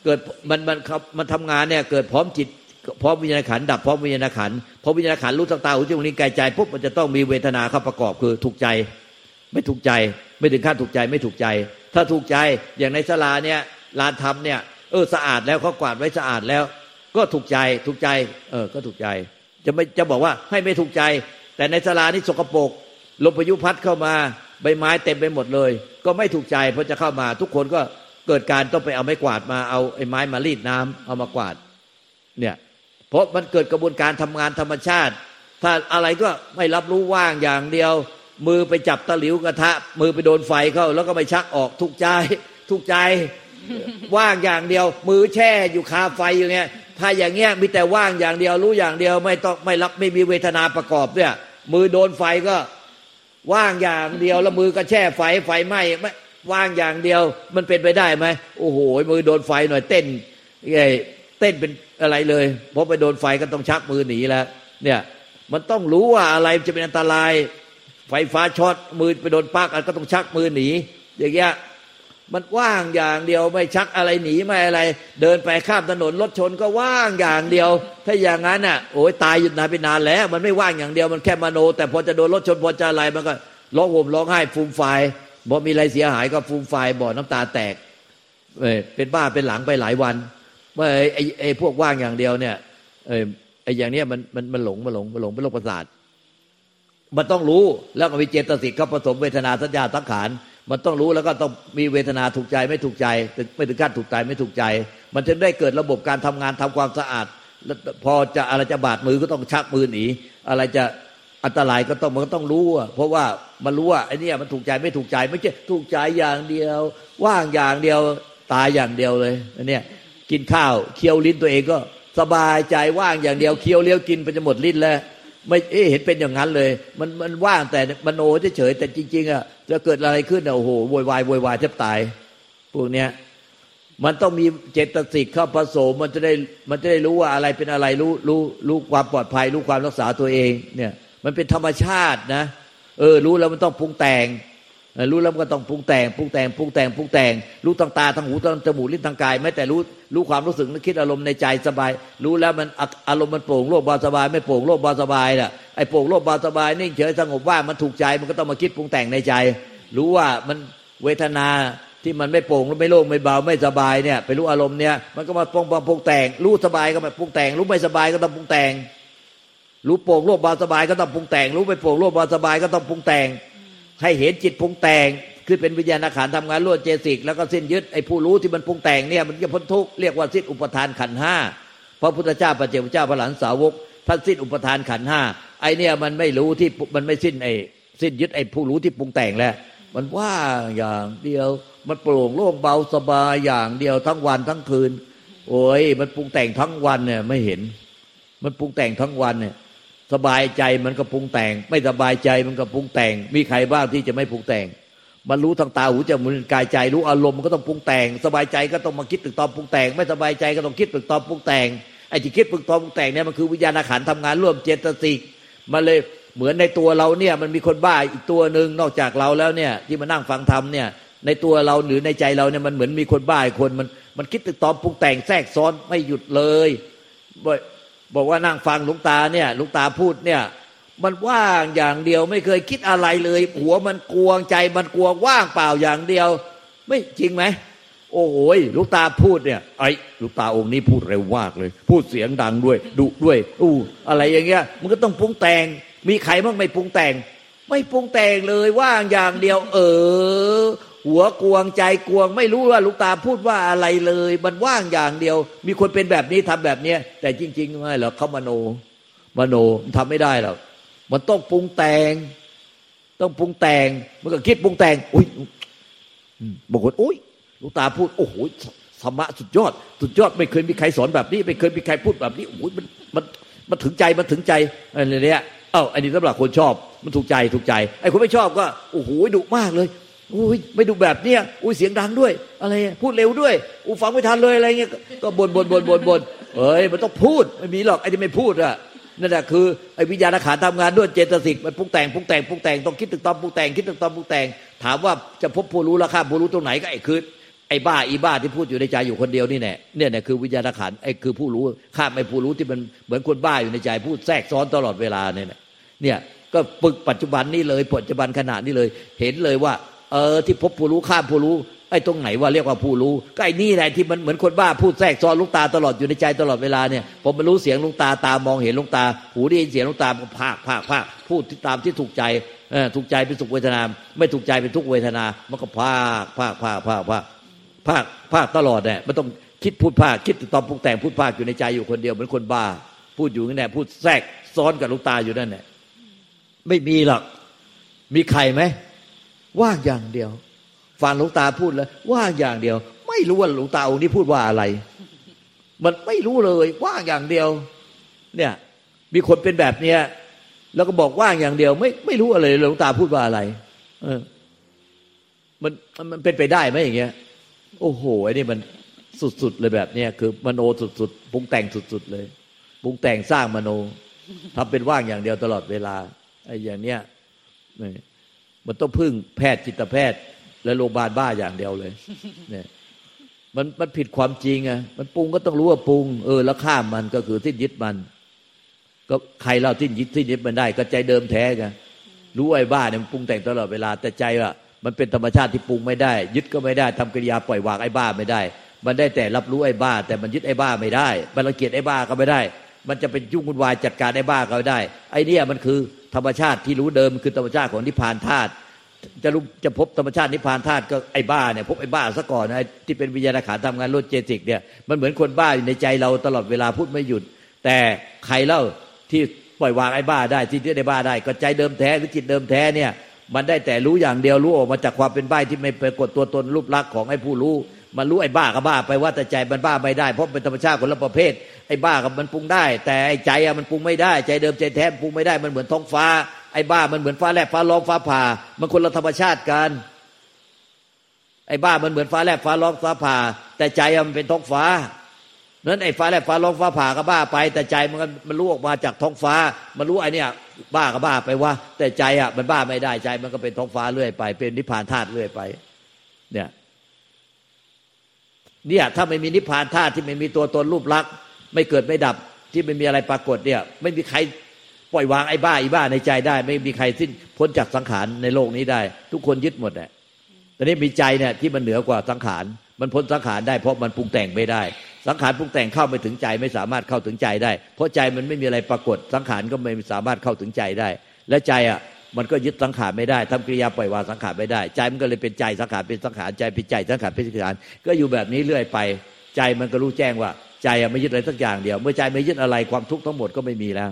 เกิดมันมันมันทำงานเนี่ยเกิดพร้อมจิตพร้อมวิญญาณขันดับพร้อมวิญญาณขัน พอวิญญาณขันรู้ทางตาหูจมูกลิ้นกายใจปุ๊บมันจะต้องมีเวทนาเข้าประกอบคือถูกใจ ไม่ถูกใจไม่ถึงขั้นถูกใจไม่ถูกใจ ถ้าถูกใจอย่างในสลาเนี่ยลานทำเนี่ยเออสะอาดแล้วเขากวาดไว้สะอาดแล้ว ก็ถูกใจถูกใจ เออก็ถูกใจ จะไม่จะบอกว่าให้ไม่ถูกใจ แต่ในสลานี่สกปรกลมพายุพัดเข้ามาใบไม้เต็มไปหมดเลย ก็ไม่ถูกใจเพราะจะเข้ามา ทุกคนก็เกิดการต้องไปเอาไม้กวาดมาเอาไอ้ไม้มารีดน้ำเอามากวาดเนี่ย เพราะมันเกิดกระบวนการทำงานธรรมชาติ ถ้าอะไรก็ไม่รับรู้ว่างอย่างเดียว มือไปจับตะหลิวกระทะ มือไปโดนไฟเข้า แล้วก็ไม่ชักออกทุกใจ ทุกใจ ว่างอย่างเดียว มือแช่อยู่คาไฟอยู่เงี้ยถ้าอย่างเงี้ยมีแต่ว่างอย่างเดียวรู้อย่างเดียวไม่ต้องไม่รับไม่มีเวทนาประกอบเนี่ยมือโดนไฟก็ว่างอย่างเดียวแล้วมือก็แช่ไฟไฟไหม้ไม่ว่างอย่างเดียวมันเป็นไปได้ไหมโอ้โหมือโดนไฟหน่อยเต้นไงเต้นเป็น อะไรเลยเพราะไปโดนไฟก็ต้องชักมือหนีแล้วเนี่ยมันต้องรู้ว่าอะไรจะเป็นอันตราย ไฟฟ้าช็อตมือไปโดนปลั๊กอันก็ต้องชักมือหนีอย่างเงี้ยมันว่างอย่างเดียวไม่ชักอะไรหนีไม่อะไร เดินไปข้ามถนนรถชนก็ว่างอย่างเดียว ถ้าอย่างนั้นอะโอ้ยตายอยู่นานไปนานแล้ว มันไม่ว่างอย่างเดียวมันแค่มโน แต่พอจะโดนรถชนพอจะอะไรมันก็ร้องห่มร้องไห้ฟูมไฟบอกมีอะไรเสียหายก็ฟูมไฟบ่อน้ำตาแตกเออเป็นบ้าเป็นหลังไปหลายวัน ว่าไอ้ไอ้ไอพวกว่างอย่างเดียวเนี่ยเออไอ้อย่างเนี้ยมันมันมันหลงมันหลงมันหลงเป็นโรคประสาทมันต้องรู้แล้วก็มีเจตสิกเข้าผสมเวทนาสัญญาสังขารมันต้องรู้แล้วก็ต้องมีเวทนาถูกใจไม่ถูกใจไม่ถึงขั้นถูกใจไม่ถูกใจ มันจึงได้เกิดระบบการทำงานทำความสะอาด พอจะอะไรจะบาดมือก็ต้องชักมือหนีอะไรจะอันตรายก็ต้องมันก็ต้องรู้เพราะว่ามันรู้ว่าไอ้นี่มันถูกใจไม่ถูกใจไม่ใช่ถูกใจอย่างเดียว ว่างอย่างเดียวตายอย่างเดียวเลยอันเนี้ย กินข้าวเคี้ยวลิ้นตัวเองก็สบายใจว่างอย่างเดียวเคี้ยวเลี้ยวกินไปจะหมดลิ้นแล้วไม่เอ๊เห็นเป็นอย่างนั้นเลย มันมันว่างแต่มโนเฉยแต่จริง ๆอะจะเกิดอะไรขึ้นโอ้โหโวยวายโวยวายแทบตาย พวกเนี้ยมันต้องมีเจตสิกเข้าผสมมันจะได้มันจะได้รู้ว่าอะไรเป็นอะไรรู้รู้รู้ความปลอดภัย รู้ความรักษาตัวเองเนี่ย มันเป็นธรรมชาตินะ เออ รู้แล้วมันต้องปรุงแต่ง รู้แล้วก็ต้องปรุงแต่งปรุงแต่งปรุงแต่งปรุงแต่ง รู้ทางตาทางหูทางจมูกลิ้นทางกายแม้แต่รู้รู้ความรู้สึกนึกคิดอารมณ์ในใจสบาย รู้แล้วมันอารมณ์มันโปร่งโล่งเบาสบาย ไม่โปร่งโล่งเบาสบายน่ะไอ้โปร่งโล่งเบาสบายนิ่งเฉยสงบว่ามันถูกใจมันก็ต้องมาคิดปรุงแต่งในใจ รู้ว่ามันเวทนาที่มันไม่โปร่งไม่โล่งไม่เบาไม่สบายเนี่ยไปรู้อารมณ์เนี่ยมันก็มาปรุงปรุงแต่ง รู้สบายก็มาปรุงแต่ง รู้ไม่สบายก็ต้องปรุงแต่ง รู้โปร่งโล่งเบาสบายก็ต้องปรุงแต่ง รู้ไม่โปร่งโล่งเบาสบายก็ต้องปรุงแต่ง ให้เห็นจิตปรุงแต่งคือเป็นวิญญาณขันทำงานรวดเจสิกแล้วก็สิ้นยึดไอ้ผู้รู้ที่มันปรุงแต่งเนี่ยมันจะพ้นทุกข์เรียกว่าสิ้นอุปทานขันห้าพระพุทธเจ้าพระเจ้าพระเจ้าพระหลานสาวกท่านสิ้นอุปทานขันห้าไอเนี่ยมันไม่รู้ที่มันไม่สิ้นไอ้สิ้นยึดไอ้ผู้รู้ที่ปรุงแต่งแล้วมันว่าอย่างเดียวมันโปร่งโล่งเบาสบายอย่างเดียวทั้งวันทั้งคืน โอ้ยมันปรุงแต่งทั้งวันเนี่ยไม่เห็น มันปรุงแต่งทั้งวันเนี่ย สบายใจมันก็ปรุงแต่ง ไม่สบายใจมันก็ปรุงแต่ง มีใครบ้างที่จะไม่ปรุงแต่ง มันรู้ทางตาหูจมูกกายใจ รู้อารมณ์มันก็ต้องปรุงแต่ง สบายใจก็ต้องมาคิดตึกตอมปรุงแต่ง ไม่สบายใจก็ต้องคิดตึกตอมปรุงแต่งไอ้ที่คิดตึกตอมปรุงแต่งเนี่ยมันคือวิญญาณขันทำงานร่วมเจตสิกมันเลยเหมือนในตัวเราเนี่ยมันมีคนบ้าอีกตัวหนึ่งนอกจากเราแล้วเนี่ยที่มานั่งฟังธรรมเนี่ยในตัวเราหรือในใจเราเนี่ยมันเหมือนมีคนบ้าอีกคนมันมันคิดตึกตอมปรุงแต่งแทรกซ้อนไม่หยุดเลย บอกว่านั่งฟังหลวงตาเนี่ยหลวงตาพูดเนี่ย มันว่างอย่างเดียวไม่เคยคิดอะไรเลย หัวมันกวงใจมันกวงว่างเปล่าอย่างเดียว ไม่จริงไหมโอ้โหลูกตาพูดเนี่ย ไอ้ลูกตาองค์นี้พูดเร็วมากเลย พูดเสียงดังด้วยดุด้วย อู้อะไรอย่างเงี้ย มันก็ต้องปรุงแต่ง มีใครบ้างไม่ปรุงแต่ง ไม่ปรุงแต่งเลยว่างอย่างเดียว เออ หัวกวงใจกวง ไม่รู้ว่าลูกตาพูดว่าอะไรเลย มันว่างอย่างเดียว มีคนเป็นแบบนี้ทำแบบเนี้ยแต่จริง ๆ ไม่หรอกเขามโน มโนทำไม่ได้หรอกมันต้องปรุงแต่ง ต้องปรุงแต่งมันก็คิดปรุงแต่งอุ้ยบางคนอุ้ยลูกตาพูด โอ้โหธรรมะสุดยอด สุดยอดไม่เคยมีใครสอนแบบนี้ ไม่เคยมีใครพูดแบบนี้โอ้ยมันมันมันถึงใจมันถึงใจอะไรเนี้ยเอ้าอันนี้สำหรับคนชอบมันถูกใจถูกใจไอ้คนไม่ชอบก็โอ้โหดุมากเลย อ้ยไม่ดูแบบเนี้ยอุ้ยเสียงดังด้วย อะไรพูดเร็วด้วยอู้ฟังไม่ทันเลยอะไรเงี้ยก็บ่นบ่นบ่นบ่นบ่นเอ้ยมันต้องพูดไม่มีหรอกไอ้ที่ไม่พูดอะนั่นแหละคือไอ้วิญญาณขันทำงานด้วยเจตสิกมันปรุงแต่งปรุงแต่งปรุงแต่งต้องคิดถึงตอนปรุงแต่งคิดถึงตอนปรุงแต่ง ถามว่าจะพบผู้รู้ราคาผู้รู้ตรงไหนก็ไอ้คือไอ้บ้าอีบ้าที่พูดอยู่ในใจอยู่คนเดียวนี่แน่เนี่ยเนี่ยคือวิญญาณขันไอ้คือผู้รู้ข้ามไอ้ผู้รู้ที่มันเหมือนคนบ้าอยู่ในใจพูดแทรกซ้อนตลอดเวลาเนี่ยเนี่ยก็ปึกปัจจุบันนี่เลยปัจจุบันขณะนี้เลย เห็นเลยว่า เออที่พบผู้รู้ข้ามผู้รู้ไอ้ตรงไหนว่าเรียกว่าผู้รู้ก็ไอ้นี่แหละที่มันเหมือนคนบ้าพูดแทรกซ้อนลุงตาตลอดอยู่ในใจตลอดเวลาเนี่ยผมมันรู้เสียงลุงตาตามองเห็นลุงตา หูได้ยินเสียงลุงตาภาคภาคภาคพูดตามที่ถูกใจเออถูกใจเป็นสุขเวทนา ไม่ถูกใจเป็นทุกเวทนา มันก็ภาคภาคภาคภาคภาคภาคภาคตลอดเนี่ยมันต้องคิดพูดภาคคิดตอนปรุงแต่งพูดภาคอยู่ในใจอยู่คนเดียวเหมือนคนบ้า พูดอยู่นั่นแหละพูดแทรกซ้อนกับลุงตาอยู่นั่นแหละไม่มีหรอกมีใครไหม ว่างอย่างเดียว ฟังหลวงตาพูดแล้วว่างอย่างเดียว ไม่รู้ว่าหลวงตาองค์นี้พูดว่าอะไร มันไม่รู้เลยว่างอย่างเดียว เนี่ย มีคนเป็นแบบเนี้ยแล้วก็บอกว่างอย่างเดียว ไม่ไม่รู้อะไรหลวงตาพูดว่าอะไร เออ มันมันเป็นไปได้ไหมอย่างเงี้ย โอ้โหไอ้นี่มันสุดๆเลยแบบเนี้ยคือ มโนสุดๆปรุงแต่งสุดๆเลยปรุงแต่งสร้างมโนทำเป็นว่างอย่างเดียวตลอดเวลาไอ้อย่างเนี้ย มันต้องพึ่งแพทย์จิตแพทย์ และโรงพยาบาลบ้าอย่างเดียวเลย เนี่ย มันมันผิดความจริงอะมันปรุงก็ต้องรู้ว่าปรุง เออ แล้วข้ามมันก็คือสิ้นยึดมัน ก็ใครเล่าสิ้นยึดสิ้นยึดมันได้ ก็ใจเดิมแท้กันรู้ไอ้บ้าเนี่ยมันปรุงแต่งตลอดเวลาแต่ใจอะมันเป็นธรรมชาติที่ปรุงไม่ได้ ยึดก็ไม่ได้ทำกิริยาปล่อยวางไอ้บ้าไม่ได้ มันได้แต่รับรู้ไอ้บ้า แต่มันยึดไอ้บ้าไม่ได้มันรังเกียจไอ้บ้าก็ไม่ได้ มันจะเป็นยุ่งวุ่นวายจัดการไอ้บ้าก็ไม่ได้ ไอ้นี่มันคือ ธรรมชาติที่รู้เดิมคือธรรมชาติของนิพพานธาตุจะรู้จะพบธรรมชาตินิพพานธาตุก็ไอ้บ้าเนี่ยพบไอ้บ้าซะก่อนนะที่เป็นวิญญาณขันทำงานลดเจติกเนี่ยมันเหมือนคนบ้าอยู่ในใจเราตลอดเวลาพูดไม่หยุด แต่ใครเล่าที่ปล่อยวางไอ้บ้าได้ที่ยึดไอ้บ้าได้ก็ใจเดิมแท้หรือจิตเดิมแท้เนี่ยมันได้แต่รู้อย่างเดียวรู้ออกมาจากความเป็นบ้าที่ไม่ปรากฏตัวตนรูปลักษณ์ของไอ้ผู้รู้ มันรู้ไอ้บ้าก็บ้าไปว่าแต่ใจมันบ้าไม่ได้เพราะเป็นธรรมชาติคนละประเภท ไอ้บ้ากับมันปรุงได้ แต่ไอ้ใจอะมันปรุงไม่ได้ ใจเดิมใจแท้ปรุงไม่ได้มันเหมือนท้องฟ้า ไอ้บ้ามันเหมือนฟ้าแลบฟ้าร้องฟ้าผ่า มันคนละธรรมชาติกัน ไอ้บ้ามันเหมือนฟ้าแลบฟ้าร้องฟ้าผ่า แต่ใจมันเป็นท้องฟ้านั้นไอ้ฟ้าแลบฟ้าร้องฟ้าผ่าก็บ้าไป แต่ใจมันมันรู้ออกมาจากท้องฟ้า มันรู้ไอ้นี่บ้าก็บ้าไปว่า แต่ใจอะมันบ้าไม่ได้ใจมันก็เป็นท้องฟ้าเรื่อยไป เป็นนิพพานธาตุเรื่อยไป เนี่ย เนี่ยถ้าไม่มีนิพพานธาตุที่ไม่มีตัวตนรูปลักษณ์ไม่เกิดไม่ดับที่ไม่มีอะไรปรากฏเนี่ย ไม่มีใครปล่อยวางไอ้บ้าอ้บ้าในใจได้ ไม่มีใครสิ้นพ้นจากสังขารในโลกนี้ได้ ทุกคนยึดหมดแหละแต่นี้มีใจเนี่ยที่มันเหนือกว่าสังขารมันพ้นสังขารได้เพราะมันปรุงแต่งไม่ได้ สังขารปรุงแต่งเข้าไม่ถึงใจไม่สามารถเข้าถึงใจได้ เพราะใจมันไม่มีอะไรปรากฏสังขารก็ไม่สามารถเข้าถึงใจได้ และใจอะ มันก็ยึดสังขารไม่ได้ทำกิริยาปล่อยวางสังขารไม่ได้ ใจมันก็เลยเป็นใจสังขารเป็นสังขารใจเป็นใจสังขารเป็นสังขารก็อยู่แบบนี้เรื่อยไป ใจมันก็รู้แจ้งว่า ใจไม่ยึดอะไรสักอย่างเดียว เมื่อใจไม่ยึดอะไรความทุกข์ทั้งหมดก็ไม่มีแล้ว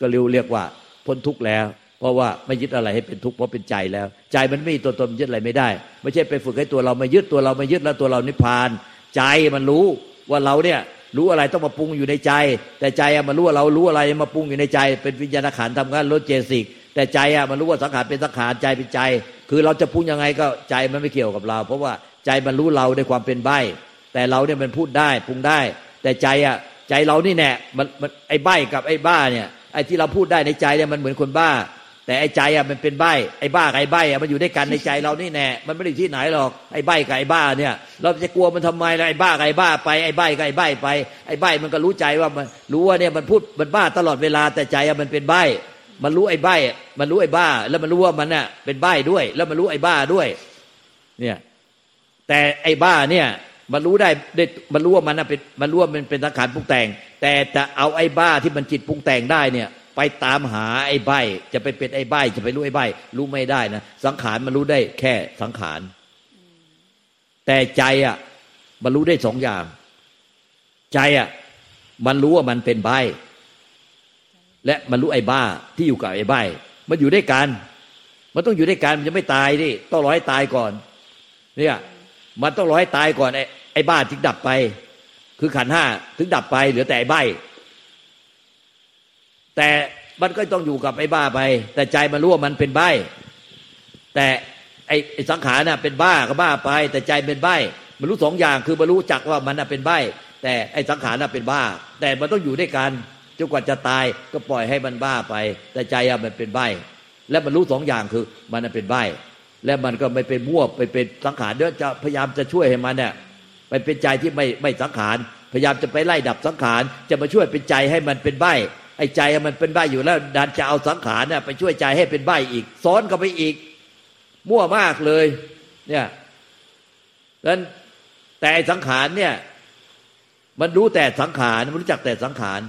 ก็เรียกเรียกว่าพ้นทุกข์แล้ว เพราะว่าไม่ยึดอะไรให้เป็นทุกข์เพราะเป็นใจแล้ว ใจมันไม่มีตัวตนยึดอะไรไม่ได้ ไม่ใช่ไปฝึกให้ตัวเราไม่ยึดตัวเราไม่ยึดแล้วตัวเรานิพพาน ใจมันรู้ว่าเราเนี่ยรู้อะไรต้องมาปรุงอยู่ในใจ แต่ใจมันรู้ว่าเรารู้อะไรมาปรุงอยู่ในใจ เป็นวิญญาณขันทำงานลดเจสิก แต่ใจอะมันรู้ว่าสังขารเป็นสังขารใจเป็นใจ คือเราจะปรุงยังไงก็ใจมันไม่เกี่ยวกับเรา เพราะว่าใจมันรู้เราด้วยความเป็นใบแต่เราเนี่ยมันพูดได้ปรุงได้ แต่ใจอะใจเรานี่แน่มันมันไอ้ใบกับไอ้บ้าเนี่ยไอ้ที่เราพูดได้ในใจเนี่ยมันเหมือนคนบ้า แต่ไอ้ใจอะมันเป็นใบไอ้บ้ากับไอ้ใบอะมันอยู่ด้วยกันในใจเรานี่แน่มันไม่ได้ที่ไหนหรอกไอ้ใบกับไอ้บ้าเนี่ย เราจะกลัวมันทำไมล่ะไอ้บ้ากับไอ้บ้าไปไอ้ใบกับไอ้ใบไปไอ้ใบมันก็รู้ใจว่ามันรู้ว่าเนี่ยมันพูดมันบ้าตลอดเวลาแต่ใจอะมันเป็นใบ มันรู้ไอ้ใบมันรู้ไอ้บ้า แล้วมันรู้ว่ามันน่ะเป็นใบด้วย แล้วมันรู้ไอ้บ้าด้วย เนี่ย แต่ไอ้บ้าเนี่ย มันรู้ได้ได้มันรู้ว่ามันน่ะเป็นมันรู้ว่ามันเป็นสังขารปรุงแต่ง แต่จะเอาไอ้บ้าที่มันจิตปรุงแต่งได้เนี่ย ไปตามหาไอ้ใบจะไปเป็นไอ้ใบจะไปรู้ไอ้ใบรู้ไม่ได้นะสังขารมันรู้ได้แค่สังขารแต่ใจอะ มันรู้ได้สองอย่าง ใจอะ มันรู้ว่ามันเป็นใบ และมันรู้ไอ้บ้าที่อยู่กับไอ้ใบมันอยู่ด้วยกัน มันต้องอยู่ด้วยกันมันจะไม่ตายดิต้องรอให้ตายก่อน เนี่ยมันต้องรอให้ตายก่อนไอ้ไอ้บ้าถึงดับไป คือขันห้าถึงดับไปเหลือแต่ไอ้ใบแต่มันก็ต้องอยู่กับไอ้บ้าไป แต่ใจมันรู้ว่ามันเป็นใบแต่ไอ้ไอ้สังขารน่ะเป็นบ้าก็บ้าไป แต่ใจเป็นใบมันรู้สองอย่างคือมันรู้จักว่ามันน่ะเป็นใบแต่ไอ้สังขารน่ะเป็นบ้า แต่มันต้องอยู่ด้วยกัน จนกว่าจะตายก็ปล่อยให้มันบ้าไป แต่ใจอะมันเป็นใบและมันรู้สองอย่างคือมันเป็นใบและมันก็ไม่เป็นมั่วไปเป็นสังขารเดี๋ยวจะพยายามจะช่วยให้มันเนี่ยไปเป็นใจที่ไม่ไม่สังขารพยายามจะไปไล่ดับสังขารจะมาช่วยเป็นใจให้มันเป็นใบไอ้ใจมันเป็นใบอยู่แล้วดันจะเอาสังขารเนี่ยไปช่วยใจให้เป็นใบอีกซ้อนกันไปอีก มั่วมากเลย เนี่ยนั้นแต่สังขารเนี่ย มันรู้แต่สังขารมันรู้จักแต่สังขาร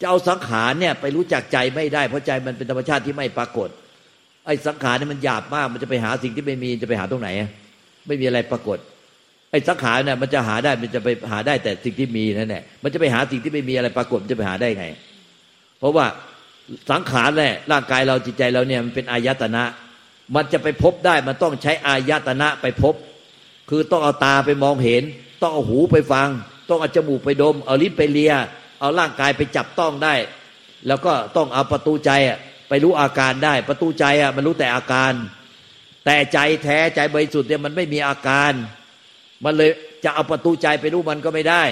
จะเอาสังขารเนี่ยไปรู้จักใจไม่ได้ เพราะใจมันเป็นธรรมชาติที่ไม่ปรากฏ ไอ้สังขารเนี่ยมันหยาบมาก มันจะไปหาสิ่งที่ไม่มีจะไปหาตรงไหน ไม่มีอะไรปรากฏ ไอ้สังขารเนี่ยมันจะหาได้มันจะไปหาได้แต่สิ่งที่มีนั่นแหละมันจะไปหาสิ่งที่ไม่มีอะไรปรากฏมันจะไปหาได้ไง เพราะว่าสังขารแหละร่างกายเราจิตใจเราเนี่ยมันเป็นอายตนะ มันจะไปพบได้มันต้องใช้อายตนะไปพบ คือต้องเอาตาไปมองเห็น ต้องเอาหูไปฟัง ต้องเอาจมูกไปดม เอาลิ้นไปเลีย เอาร่างกายไปจับต้องได้ แล้วก็ต้องเอาประตูใจไปรู้อาการได้ ประตูใจอะมันรู้แต่อาการ แต่ใจแท้ใจบริสุทธิ์เนี่ยมันไม่มีอาการ มันเลยจะเอาประตูใจไปรู้มันก็ไม่ได้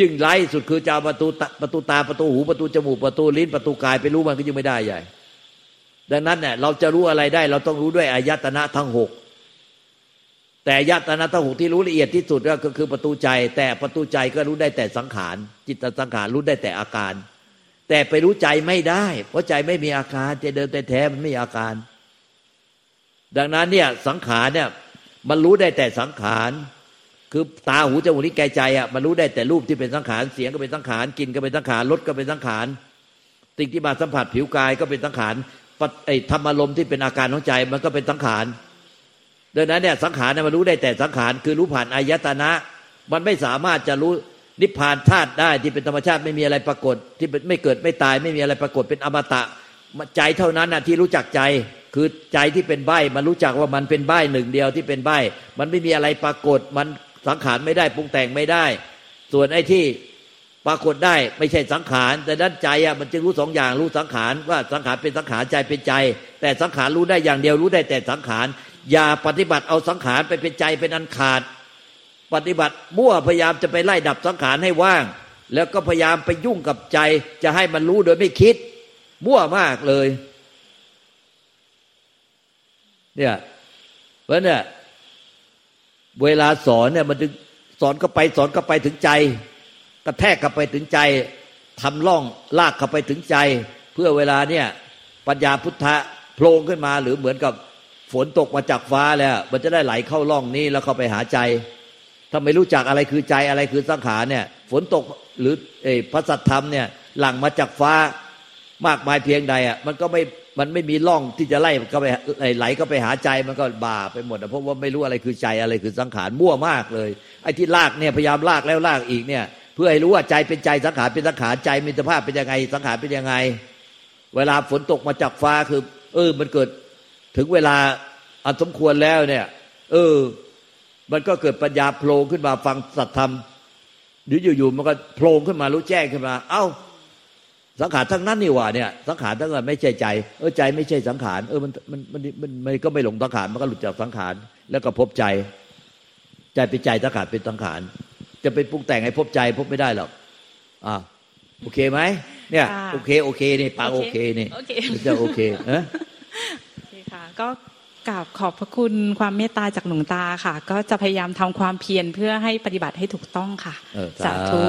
ยิ่งไร้สุดคือจะเอาประตูตาประตูตาประตูหูประตูจมูกประตูลิ้นประตูกายไปรู้มันก็ยังไม่ได้ใหญ่ ดังนั้นเนี่ยเราจะรู้อะไรได้ เราต้องรู้ด้วยอายตนะทั้งหก แต่อายตนะทั้งหกที่รู้ละเอียดที่สุดก็คือประตูใจ แต่ประตูใจก็รู้ได้แต่สังขาร จิตสังขารรู้ได้แต่อาการ แต่ไปรู้ใจไม่ได้ เพราะใจไม่มีอาการใจเดินแต่แท้มันไม่มีอาการ ดังนั้นเนี่ยสังขารเนี่ยมันรู้ได้แต่สังขาร คือตาหูจมูกลิ้นกายใจอะมันรู้ได้แต่รูปที่เป็นสังขารเสียงก็เป็นสังขารกินก็เป็นสังขารรสก็เป็นสังขารสิ่งที่มาสัมผัสผิวกายก็เป็นสังขารไอ้ธรรมอารมณ์ที่เป็นอาการของใจมันก็เป็นสังขาร ดังนั้นเนี่ยสังขารเนี่ยมันรู้ได้แต่สังขารคือรู้ผ่านอายตนะ มันไม่สามารถจะรู้นิพพานธาตุได้ที่เป็นธรรมชาติไม่มีอะไรปรากฏ ที่ไม่เกิดไม่ตายไม่มีอะไรปรากฏเป็นอมตะใจเท่านั้นนะที่รู้จักใจคือใจที่เป็นใบมันรู้จักว่ามันเป็นใบหนึ่งเดียวที่เป็นใบมันไม่มีอะไรปรากฏ มันสังขารไม่ได้ปรุงแต่งไม่ได้ ส่วนไอ้ที่ปรากฏได้ไม่ใช่สังขาร แต่ด้านใจอะมันจึงรู้สองอย่างรู้สังขารว่าสังขารเป็นสังขารใจเป็นใจ แต่สังขารรู้ได้อย่างเดียวรู้ได้แต่สังขาร อย่าปฏิบัติเอาสังขารไปเป็นใจเป็นอันขาด ปฏิบัติมั่วพยายามจะไปไล่ดับสังขารให้ว่าง แล้วก็พยายามไปยุ่งกับใจ จะให้มันรู้โดยไม่คิด มั่วมากเลย เนี่ยเพราะเนี่ยเวลาสอนเนี่ยมันถึงสอนก็ไปสอนก็ไปถึงใจ กระแทกเข้าไปถึงใจทำล่องลากเข้าไปถึงใจ เพื่อเวลาเนี่ยปัญญาพุทธะโผล่ขึ้นมาหรือเหมือนกับ ฝนตกมาจากฟ้าแล้ว มันจะได้ไหลเข้าล่องนี้แล้วเข้าไปหาใจ ถ้าไม่รู้จักอะไรคือใจอะไรคือสังขารเนี่ย ฝนตกหรือเอพระสัทธรรมเนี่ย หลั่งมาจากฟ้ามากมายเพียงใดอะมันก็ไม่มันไม่มีร่องที่จะไล่ก็ไปไหลก็ไปหาใจมันก็บาไปหมดเพราะว่าไม่รู้อะไรคือใจอะไรคือสังขารมั่วมากเลย ไอ้ที่ลากเนี่ยพยายามลากแล้วลากอีกเนี่ย เพื่อให้รู้ว่าใจเป็นใจสังขารเป็นสังขารใจมีสภาพเป็นยังไงสังขารเป็นยังไง เวลาฝนตกมาจากฟ้าคือ เออมันเกิด ถึงเวลาอันสมควรแล้วเนี่ย เออ มันก็เกิดปัญญาโผล่ขึ้นมาฟังสัตธรรมหรืออยู่ๆมันก็โผล่ขึ้นมารู้แจ้งขึ้นมา เอ้า สังขารทั้งนั้นนี่หว่าเนี่ย สังขารทั้งนั้นไม่ใช่ใจ เออใจไม่ใช่สังขาร เออมันมันมันมันมันก็ไม่หลงสังขารมันก็หลุดจากสังขาร แล้วก็พบใจ ใจเป็นใจสังขารเป็นสังขาร จะไปปรุงแต่งให้พบใจพบไม่ได้หรอกอ่าโอเคไหมเนี่ย โอเค โอเคนี่ปาโอเคนี่จะโอเคเออโอเคค่ะ ก็กราบขอบพระคุณความเมตตาจากหลวงตาค่ะ ก็จะพยายามทำความเพียรเพื่อให้ปฏิบัติให้ถูกต้องค่ะสาธุ